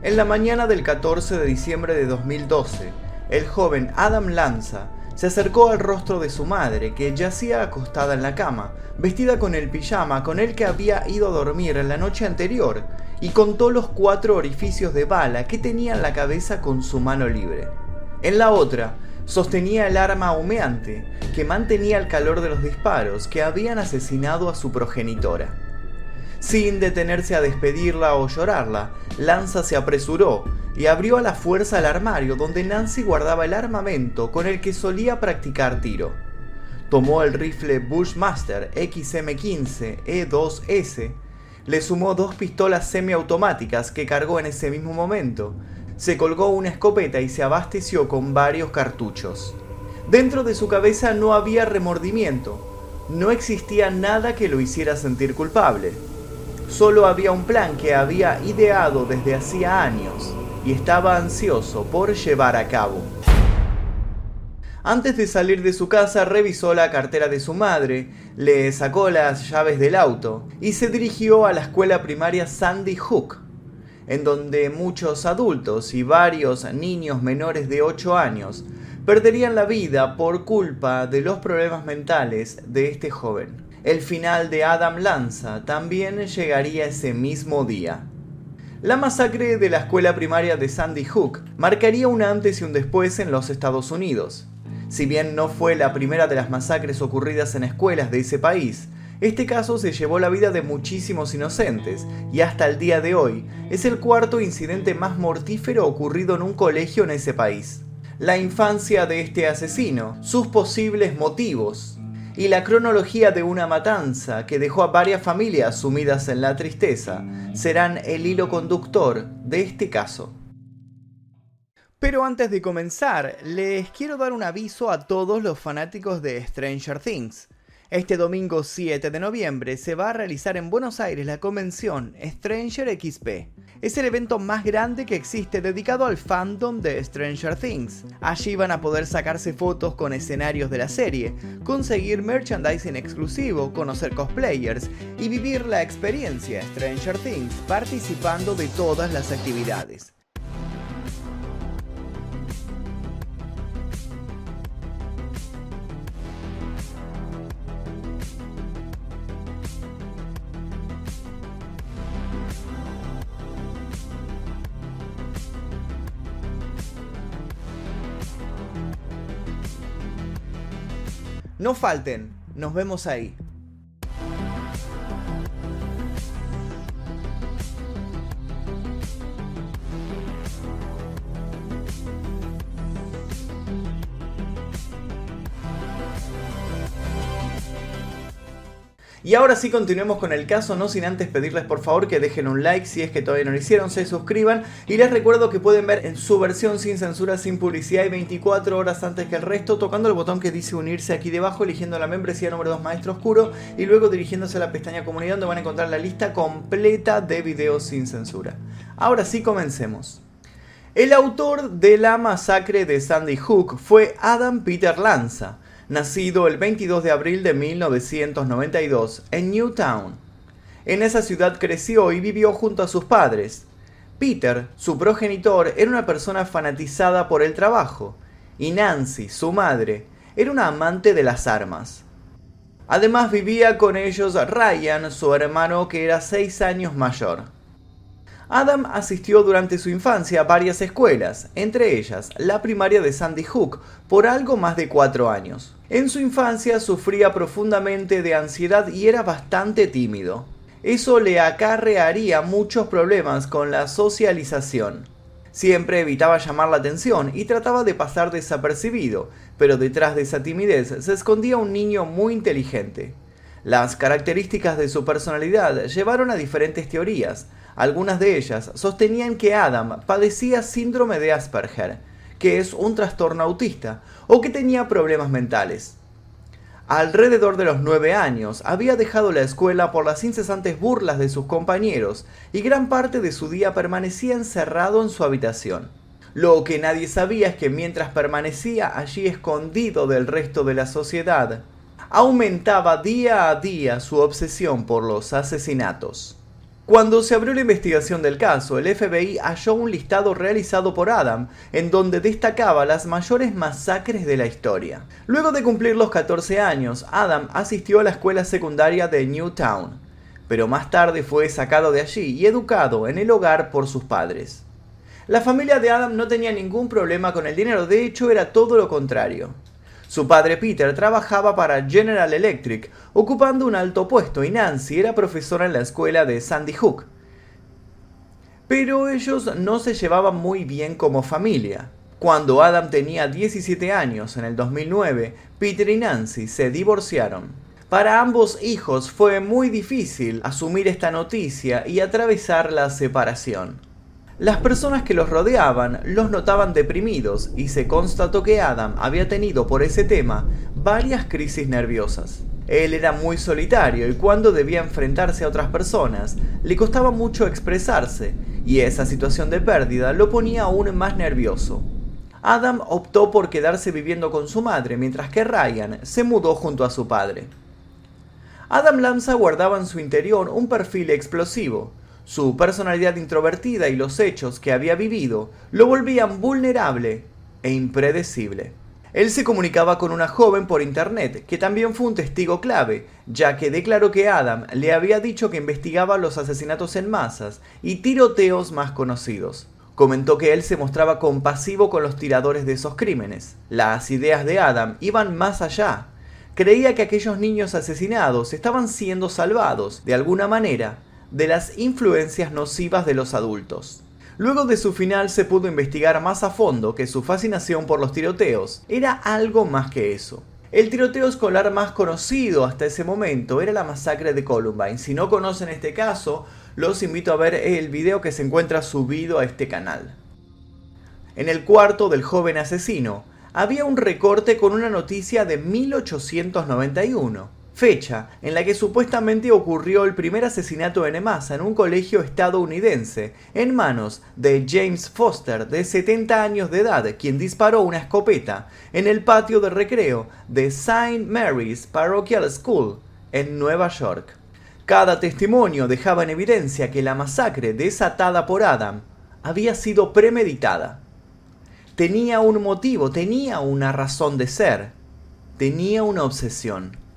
En la mañana del 14 de diciembre de 2012, el joven Adam Lanza se acercó al rostro de su madre, que yacía acostada en la cama, vestida con el pijama con el que había ido a dormir en la noche anterior, y contó los cuatro orificios de bala que tenía en la cabeza con su mano libre. En la otra, sostenía el arma humeante, que mantenía el calor de los disparos que habían asesinado a su progenitora. Sin detenerse a despedirla o llorarla, Lanza se apresuró y abrió a la fuerza el armario donde Nancy guardaba el armamento con el que solía practicar tiro. Tomó el rifle Bushmaster XM15 E2S, le sumó dos pistolas semiautomáticas que cargó en ese mismo momento, se colgó una escopeta y se abasteció con varios cartuchos. Dentro de su cabeza no había remordimiento, no existía nada que lo hiciera sentir culpable. Solo había un plan que había ideado desde hacía años y estaba ansioso por llevar a cabo. Antes de salir de su casa revisó la cartera de su madre, le sacó las llaves del auto y se dirigió a la escuela primaria Sandy Hook, en donde muchos adultos y varios niños menores de 8 años perderían la vida por culpa de los problemas mentales de este joven. El final de Adam Lanza también llegaría ese mismo día. La masacre de la escuela primaria de Sandy Hook marcaría un antes y un después en los Estados Unidos. Si bien no fue la primera de las masacres ocurridas en escuelas de ese país, este caso se llevó la vida de muchísimos inocentes y hasta el día de hoy es el cuarto incidente más mortífero ocurrido en un colegio en ese país. La infancia de este asesino, sus posibles motivos y la cronología de una matanza que dejó a varias familias sumidas en la tristeza serán el hilo conductor de este caso. Pero antes de comenzar, les quiero dar un aviso a todos los fanáticos de Stranger Things. Este domingo 7 de noviembre se va a realizar en Buenos Aires la convención Stranger XP. Es el evento más grande que existe dedicado al fandom de Stranger Things. Allí van a poder sacarse fotos con escenarios de la serie, conseguir merchandising exclusivo, conocer cosplayers y vivir la experiencia Stranger Things participando de todas las actividades. No falten, nos vemos ahí. Ahora sí continuemos con el caso, no sin antes pedirles por favor que dejen un like si es que todavía no lo hicieron, se suscriban y les recuerdo que pueden ver en su versión sin censura, sin publicidad y 24 horas antes que el resto, tocando el botón que dice unirse aquí debajo, eligiendo la membresía número 2 Maestro Oscuro y luego dirigiéndose a la pestaña comunidad donde van a encontrar la lista completa de videos sin censura. Ahora sí comencemos. El autor de la masacre de Sandy Hook fue Adam Peter Lanza nacido el 22 de abril de 1992 en Newtown. En esa ciudad creció y vivió junto a sus padres. Peter, su progenitor, era una persona fanatizada por el trabajo, y Nancy, su madre, era una amante de las armas. Además vivía con ellos Ryan, su hermano que era seis años mayor. Adam asistió durante su infancia a varias escuelas, entre ellas la primaria de Sandy Hook, por algo más de cuatro años. En su infancia sufría profundamente de ansiedad y era bastante tímido. Eso le acarrearía muchos problemas con la socialización. Siempre evitaba llamar la atención y trataba de pasar desapercibido, pero detrás de esa timidez se escondía un niño muy inteligente. Las características de su personalidad llevaron a diferentes teorías, algunas de ellas sostenían que Adam padecía síndrome de Asperger, que es un trastorno autista, o que tenía problemas mentales. Alrededor de los nueve años había dejado la escuela por las incesantes burlas de sus compañeros y gran parte de su día permanecía encerrado en su habitación. Lo que nadie sabía es que mientras permanecía allí escondido del resto de la sociedad, aumentaba día a día su obsesión por los asesinatos. Cuando se abrió la investigación del caso, el FBI halló un listado realizado por Adam, en donde destacaba las mayores masacres de la historia. Luego de cumplir los 14 años, Adam asistió a la escuela secundaria de Newtown, pero más tarde fue sacado de allí y educado en el hogar por sus padres. La familia de Adam no tenía ningún problema con el dinero, de hecho era todo lo contrario. Su padre Peter trabajaba para General Electric, ocupando un alto puesto, y Nancy era profesora en la escuela de Sandy Hook. Pero ellos no se llevaban muy bien como familia. Cuando Adam tenía 17 años, en el 2009, Peter y Nancy se divorciaron. Para ambos hijos fue muy difícil asumir esta noticia y atravesar la separación. Las personas que los rodeaban los notaban deprimidos y se constató que Adam había tenido por ese tema varias crisis nerviosas. Él era muy solitario y cuando debía enfrentarse a otras personas le costaba mucho expresarse y esa situación de pérdida lo ponía aún más nervioso. Adam optó por quedarse viviendo con su madre mientras que Ryan se mudó junto a su padre. Adam Lanza guardaba en su interior un perfil explosivo, su personalidad introvertida y los hechos que había vivido lo volvían vulnerable e impredecible. Él se comunicaba con una joven por internet, que también fue un testigo clave, ya que declaró que Adam le había dicho que investigaba los asesinatos en masas y tiroteos más conocidos. Comentó que él se mostraba compasivo con los tiradores de esos crímenes. Las ideas de Adam iban más allá. Creía que aquellos niños asesinados estaban siendo salvados, de alguna manera, de las influencias nocivas de los adultos. Luego de su final se pudo investigar más a fondo que su fascinación por los tiroteos era algo más que eso. El tiroteo escolar más conocido hasta ese momento era la masacre de Columbine. Si no conocen este caso, los invito a ver el video que se encuentra subido a este canal. En el cuarto del joven asesino había un recorte con una noticia de 1891 fecha en la que supuestamente ocurrió el primer asesinato en masa en un colegio estadounidense, en manos de James Foster, de 70 años de edad, quien disparó una escopeta en el patio de recreo de St. Mary's Parochial School, en Nueva York. Cada testimonio dejaba en evidencia que la masacre desatada por Adam había sido premeditada. Tenía un motivo, tenía una razón de ser, tenía una obsesión.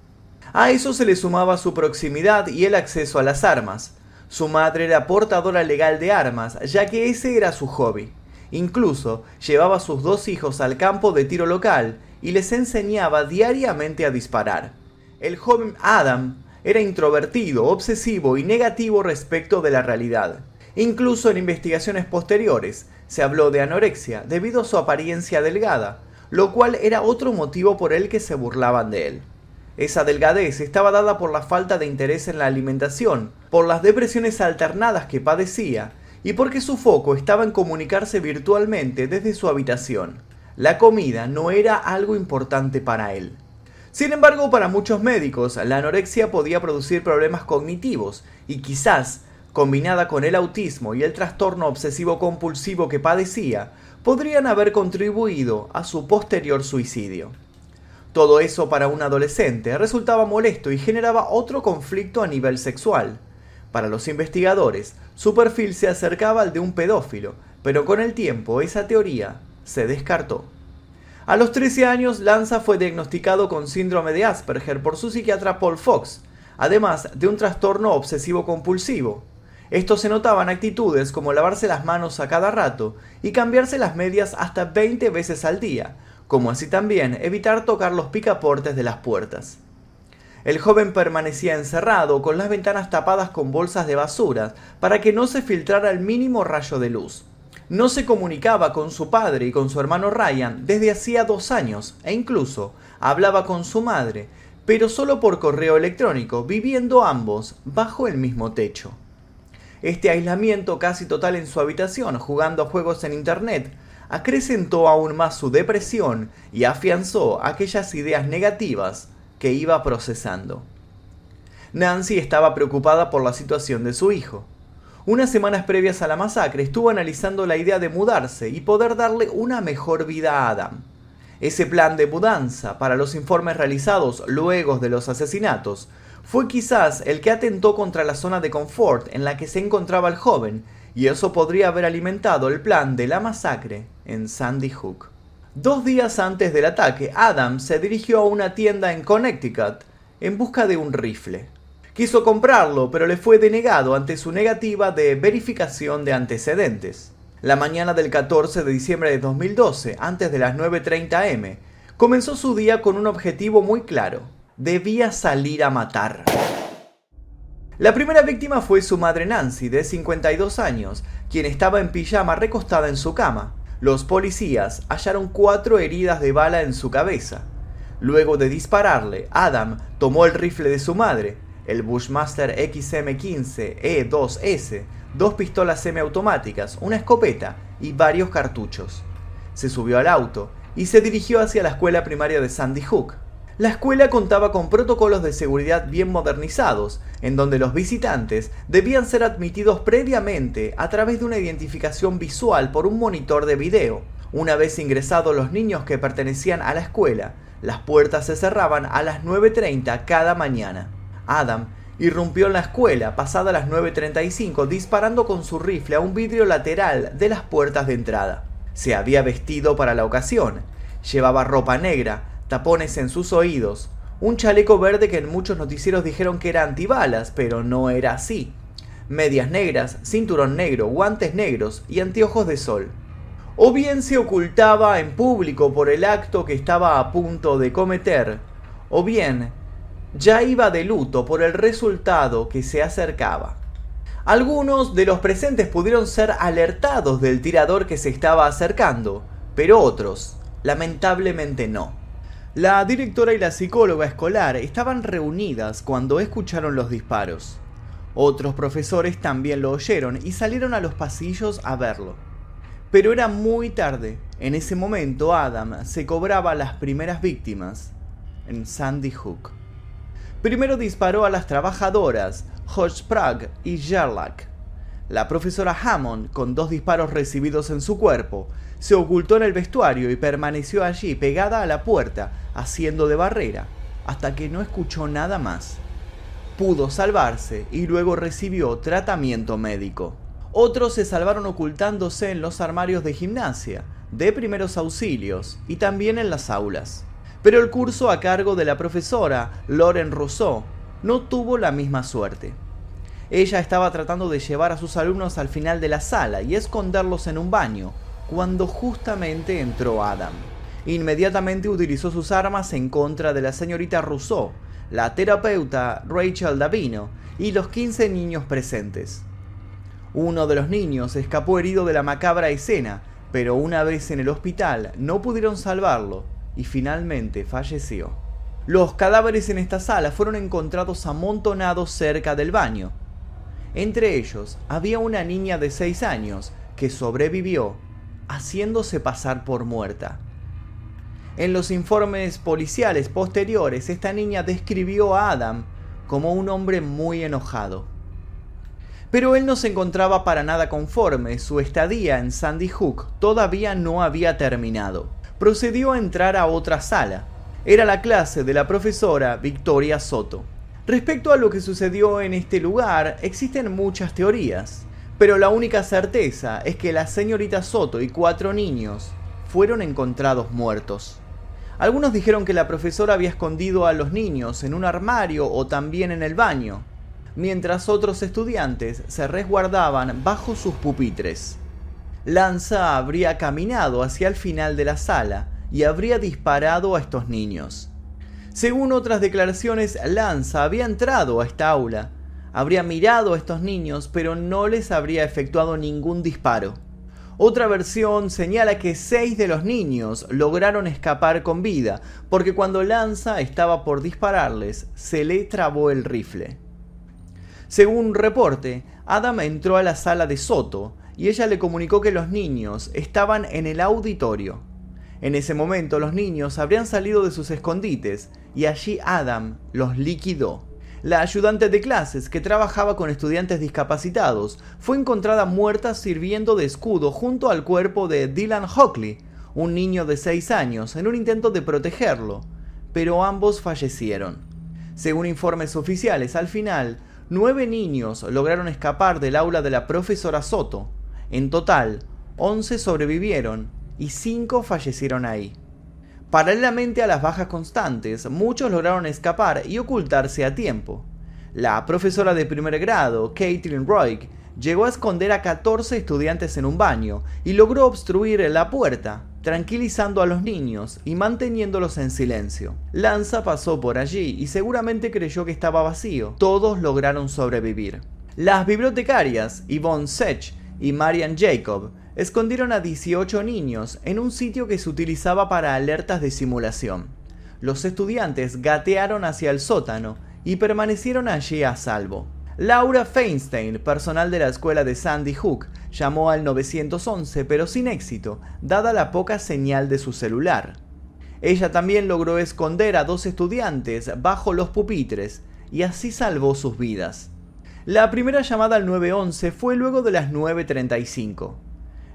A eso se le sumaba su proximidad y el acceso a las armas. Su madre era portadora legal de armas, ya que ese era su hobby. Incluso llevaba a sus dos hijos al campo de tiro local y les enseñaba diariamente a disparar. El joven Adam era introvertido, obsesivo y negativo respecto de la realidad. Incluso en investigaciones posteriores se habló de anorexia debido a su apariencia delgada, lo cual era otro motivo por el que se burlaban de él. Esa delgadez estaba dada por la falta de interés en la alimentación, por las depresiones alternadas que padecía y porque su foco estaba en comunicarse virtualmente desde su habitación. La comida no era algo importante para él. Sin embargo, para muchos médicos, la anorexia podía producir problemas cognitivos y quizás, combinada con el autismo y el trastorno obsesivo compulsivo que padecía, podrían haber contribuido a su posterior suicidio. Todo eso para un adolescente resultaba molesto y generaba otro conflicto a nivel sexual. Para los investigadores, su perfil se acercaba al de un pedófilo, pero con el tiempo esa teoría se descartó. A los 13 años, Lanza fue diagnosticado con síndrome de Asperger por su psiquiatra Paul Fox, además de un trastorno obsesivo compulsivo. Esto se notaba en actitudes como lavarse las manos a cada rato y cambiarse las medias hasta 20 veces al día, como así también evitar tocar los picaportes de las puertas. El joven permanecía encerrado con las ventanas tapadas con bolsas de basura para que no se filtrara el mínimo rayo de luz. No se comunicaba con su padre y con su hermano Ryan desde hacía dos años e incluso hablaba con su madre, pero solo por correo electrónico, viviendo ambos bajo el mismo techo. Este aislamiento casi total en su habitación, jugando a juegos en Internet, acrecentó aún más su depresión y afianzó aquellas ideas negativas que iba procesando. Nancy estaba preocupada por la situación de su hijo. Unas semanas previas a la masacre estuvo analizando la idea de mudarse y poder darle una mejor vida a Adam. Ese plan de mudanza para los informes realizados luego de los asesinatos fue quizás el que atentó contra la zona de confort en la que se encontraba el joven, y eso podría haber alimentado el plan de la masacre en Sandy Hook. Dos días antes del ataque, Adam se dirigió a una tienda en Connecticut en busca de un rifle. Quiso comprarlo, pero le fue denegado ante su negativa de verificación de antecedentes. La mañana del 14 de diciembre de 2012, antes de las 9.30 am, comenzó su día con un objetivo muy claro. Debía salir a matar. La primera víctima fue su madre Nancy, de 52 años, quien estaba en pijama recostada en su cama. Los policías hallaron cuatro heridas de bala en su cabeza. Luego de dispararle, Adam tomó el rifle de su madre, el Bushmaster XM15E2S, dos pistolas semiautomáticas, una escopeta y varios cartuchos. Se subió al auto y se dirigió hacia la escuela primaria de Sandy Hook. La escuela contaba con protocolos de seguridad bien modernizados, en donde los visitantes debían ser admitidos previamente a través de una identificación visual por un monitor de video. Una vez ingresados los niños que pertenecían a la escuela, las puertas se cerraban a las 9.30 cada mañana. Adam irrumpió en la escuela pasada las 9.35 disparando con su rifle a un vidrio lateral de las puertas de entrada. Se había vestido para la ocasión. Llevaba ropa negra, tapones en sus oídos, un chaleco verde que en muchos noticieros dijeron que era antibalas, pero no era así. Medias negras, cinturón negro, guantes negros y anteojos de sol. O bien se ocultaba en público por el acto que estaba a punto de cometer, o bien ya iba de luto por el resultado que se acercaba. Algunos de los presentes pudieron ser alertados del tirador que se estaba acercando, pero otros, lamentablemente no. La directora y la psicóloga escolar estaban reunidas cuando escucharon los disparos. Otros profesores también lo oyeron y salieron a los pasillos a verlo. Pero era muy tarde. En ese momento Adam se cobraba las primeras víctimas en Sandy Hook. Primero disparó a las trabajadoras Hodge Prague y Gerlach. La profesora Hammond, con dos disparos recibidos en su cuerpo, se ocultó en el vestuario y permaneció allí pegada a la puerta, haciendo de barrera, hasta que no escuchó nada más. Pudo salvarse y luego recibió tratamiento médico. Otros se salvaron ocultándose en los armarios de gimnasia, de primeros auxilios y también en las aulas. Pero el curso a cargo de la profesora Lauren Rousseau no tuvo la misma suerte. Ella estaba tratando de llevar a sus alumnos al final de la sala y esconderlos en un baño, cuando justamente entró Adam. Inmediatamente utilizó sus armas en contra de la señorita Rousseau, la terapeuta Rachel Davino y los 15 niños presentes. Uno de los niños escapó herido de la macabra escena, pero una vez en el hospital no pudieron salvarlo y finalmente falleció. Los cadáveres en esta sala fueron encontrados amontonados cerca del baño. Entre ellos había una niña de 6 años que sobrevivió haciéndose pasar por muerta. En los informes policiales posteriores, esta niña describió a Adam como un hombre muy enojado. Pero él no se encontraba para nada conforme, su estadía en Sandy Hook todavía no había terminado procedió a entrar a otra sala. Era la clase de la profesora Victoria Soto. Respecto a lo que sucedió en este lugar, existen muchas teorías, pero la única certeza es que la señorita Soto y cuatro niños fueron encontrados muertos. Algunos dijeron que la profesora había escondido a los niños en un armario o también en el baño, mientras otros estudiantes se resguardaban bajo sus pupitres. Lanza habría caminado hacia el final de la sala y habría disparado a estos niños. Según otras declaraciones, Lanza había entrado a esta aula, habría mirado a estos niños, pero no les habría efectuado ningún disparo. Otra versión señala que seis de los niños lograron escapar con vida, porque cuando Lanza estaba por dispararles, se le trabó el rifle. Según un reporte, Adam entró a la sala de Soto, y ella le comunicó que los niños estaban en el auditorio. En ese momento los niños habrían salido de sus escondites y allí Adam los liquidó. La ayudante de clases, que trabajaba con estudiantes discapacitados, fue encontrada muerta sirviendo de escudo junto al cuerpo de Dylan Hockley, un niño de 6 años, en un intento de protegerlo, pero ambos fallecieron. Según informes oficiales, al final, nueve niños lograron escapar del aula de la profesora Soto. En total, 11 sobrevivieron y 5 fallecieron ahí. Paralelamente a las bajas constantes, muchos lograron escapar y ocultarse a tiempo. La profesora de primer grado, Caitlin Roig, llegó a esconder a 14 estudiantes en un baño y logró obstruir la puerta, tranquilizando a los niños y manteniéndolos en silencio. Lanza pasó por allí y seguramente creyó que estaba vacío. Todos lograron sobrevivir. Las bibliotecarias, Yvonne Sech y Marian Jacob, escondieron a 18 niños en un sitio que se utilizaba para alertas de simulación. Los estudiantes gatearon hacia el sótano y permanecieron allí a salvo. Laura Feinstein, personal de la escuela de Sandy Hook, llamó al 911 pero sin éxito, dada la poca señal de su celular. Ella también logró esconder a dos estudiantes bajo los pupitres y así salvó sus vidas. La primera llamada al 911 fue luego de las 9.35.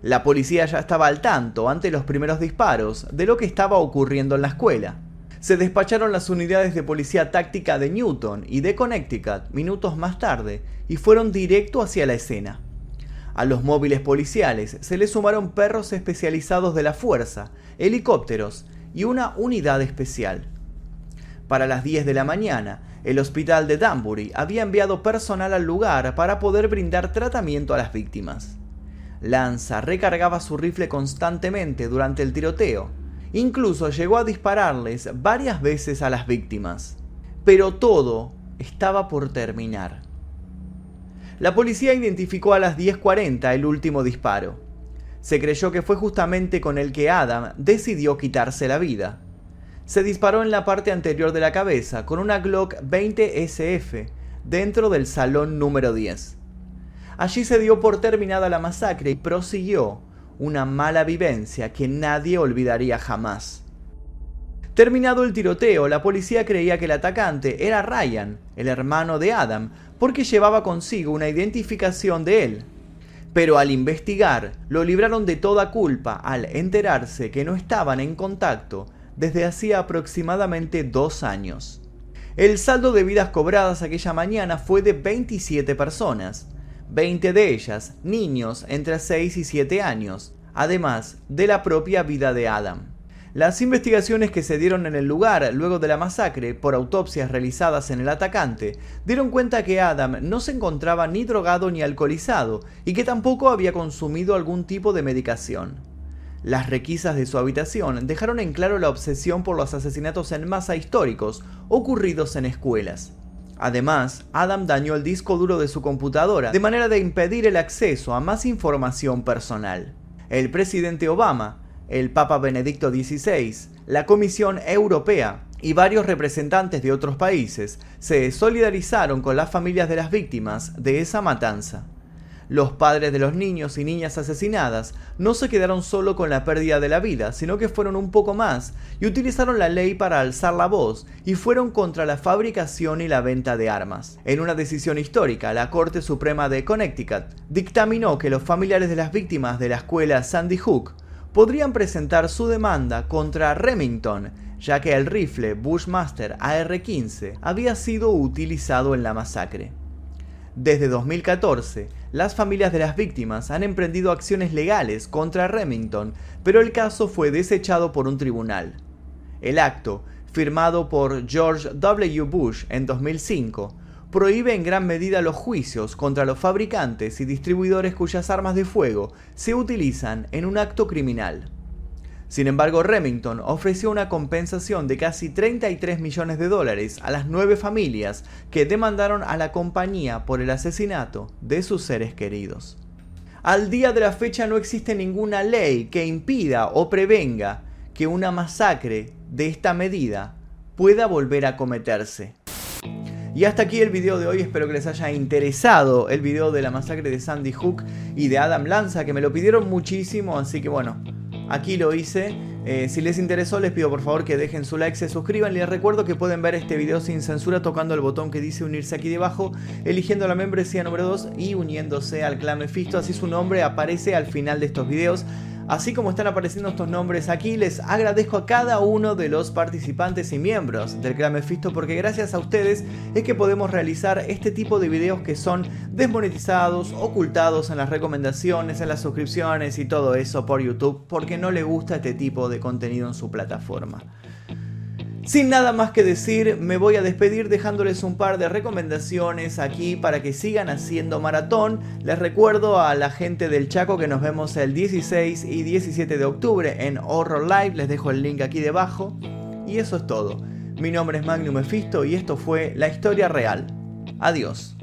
La policía ya estaba al tanto ante los primeros disparos de lo que estaba ocurriendo en la escuela. Se despacharon las unidades de policía táctica de Newton y de Connecticut minutos más tarde y fueron directo hacia la escena. A los móviles policiales se le sumaron perros especializados de la fuerza, helicópteros y una unidad especial. Para las 10 de la mañana, el hospital de Danbury había enviado personal al lugar para poder brindar tratamiento a las víctimas. Lanza recargaba su rifle constantemente durante el tiroteo. Incluso llegó a dispararles varias veces a las víctimas. Pero todo estaba por terminar. La policía identificó a las 10.40 el último disparo. Se creyó que fue justamente con el que Adam decidió quitarse la vida. Se disparó en la parte anterior de la cabeza con una Glock 20 SF dentro del salón número 10. Allí se dio por terminada la masacre y prosiguió una mala vivencia que nadie olvidaría jamás. Terminado el tiroteo, la policía creía que el atacante era Ryan, el hermano de Adam, porque llevaba consigo una identificación de él. Pero al investigar, lo libraron de toda culpa al enterarse que no estaban en contacto desde hacía aproximadamente dos años. El saldo de vidas cobradas aquella mañana fue de 27 personas, 20 de ellas niños entre 6 y 7 años, además de la propia vida de Adam. Las investigaciones que se dieron en el lugar luego de la masacre por autopsias realizadas en el atacante dieron cuenta que Adam no se encontraba ni drogado ni alcoholizado y que tampoco había consumido algún tipo de medicación. Las requisas de su habitación dejaron en claro la obsesión por los asesinatos en masa históricos ocurridos en escuelas. Además, Adam dañó el disco duro de su computadora de manera de impedir el acceso a más información personal. El presidente Obama, el Papa Benedicto XVI, la Comisión Europea y varios representantes de otros países se solidarizaron con las familias de las víctimas de esa matanza. Los padres de los niños y niñas asesinadas no se quedaron solo con la pérdida de la vida, sino que fueron un poco más y utilizaron la ley para alzar la voz y fueron contra la fabricación y la venta de armas. En una decisión histórica, la Corte Suprema de Connecticut dictaminó que los familiares de las víctimas de la escuela Sandy Hook podrían presentar su demanda contra Remington, ya que el rifle Bushmaster AR-15 había sido utilizado en la masacre. Desde 2014, las familias de las víctimas han emprendido acciones legales contra Remington, pero el caso fue desechado por un tribunal. El acto, firmado por George W. Bush en 2005, prohíbe en gran medida los juicios contra los fabricantes y distribuidores cuyas armas de fuego se utilizan en un acto criminal. Sin embargo, Remington ofreció una compensación de casi 33 millones de dólares a las nueve familias que demandaron a la compañía por el asesinato de sus seres queridos. Al día de la fecha no existe ninguna ley que impida o prevenga que una masacre de esta medida pueda volver a cometerse. Y hasta aquí el video de hoy, espero que les haya interesado el video de la masacre de Sandy Hook y de Adam Lanza, que me lo pidieron muchísimo, así que bueno, Aquí lo hice. Eh, si les interesó, les pido por favor que dejen su like, se suscriban. Les recuerdo que pueden ver este video sin censura tocando el botón que dice unirse aquí debajo, eligiendo la membresía número 2 y uniéndose al clan Mephisto. Así su nombre aparece al final de estos videos. Así como están apareciendo estos nombres aquí, les agradezco a cada uno de los participantes y miembros del Clan Mephisto porque gracias a ustedes es que podemos realizar este tipo de videos que son desmonetizados, ocultados en las recomendaciones, en las suscripciones y todo eso por YouTube porque no le gusta este tipo de contenido en su plataforma. Sin nada más que decir, me voy a despedir dejándoles un par de recomendaciones aquí para que sigan haciendo maratón. Les recuerdo a la gente del Chaco que nos vemos el 16 y 17 de octubre en Horror Live, les dejo el link aquí debajo. Y eso es todo. Mi nombre es Magnum Mephisto y esto fue La Historia Real. Adiós.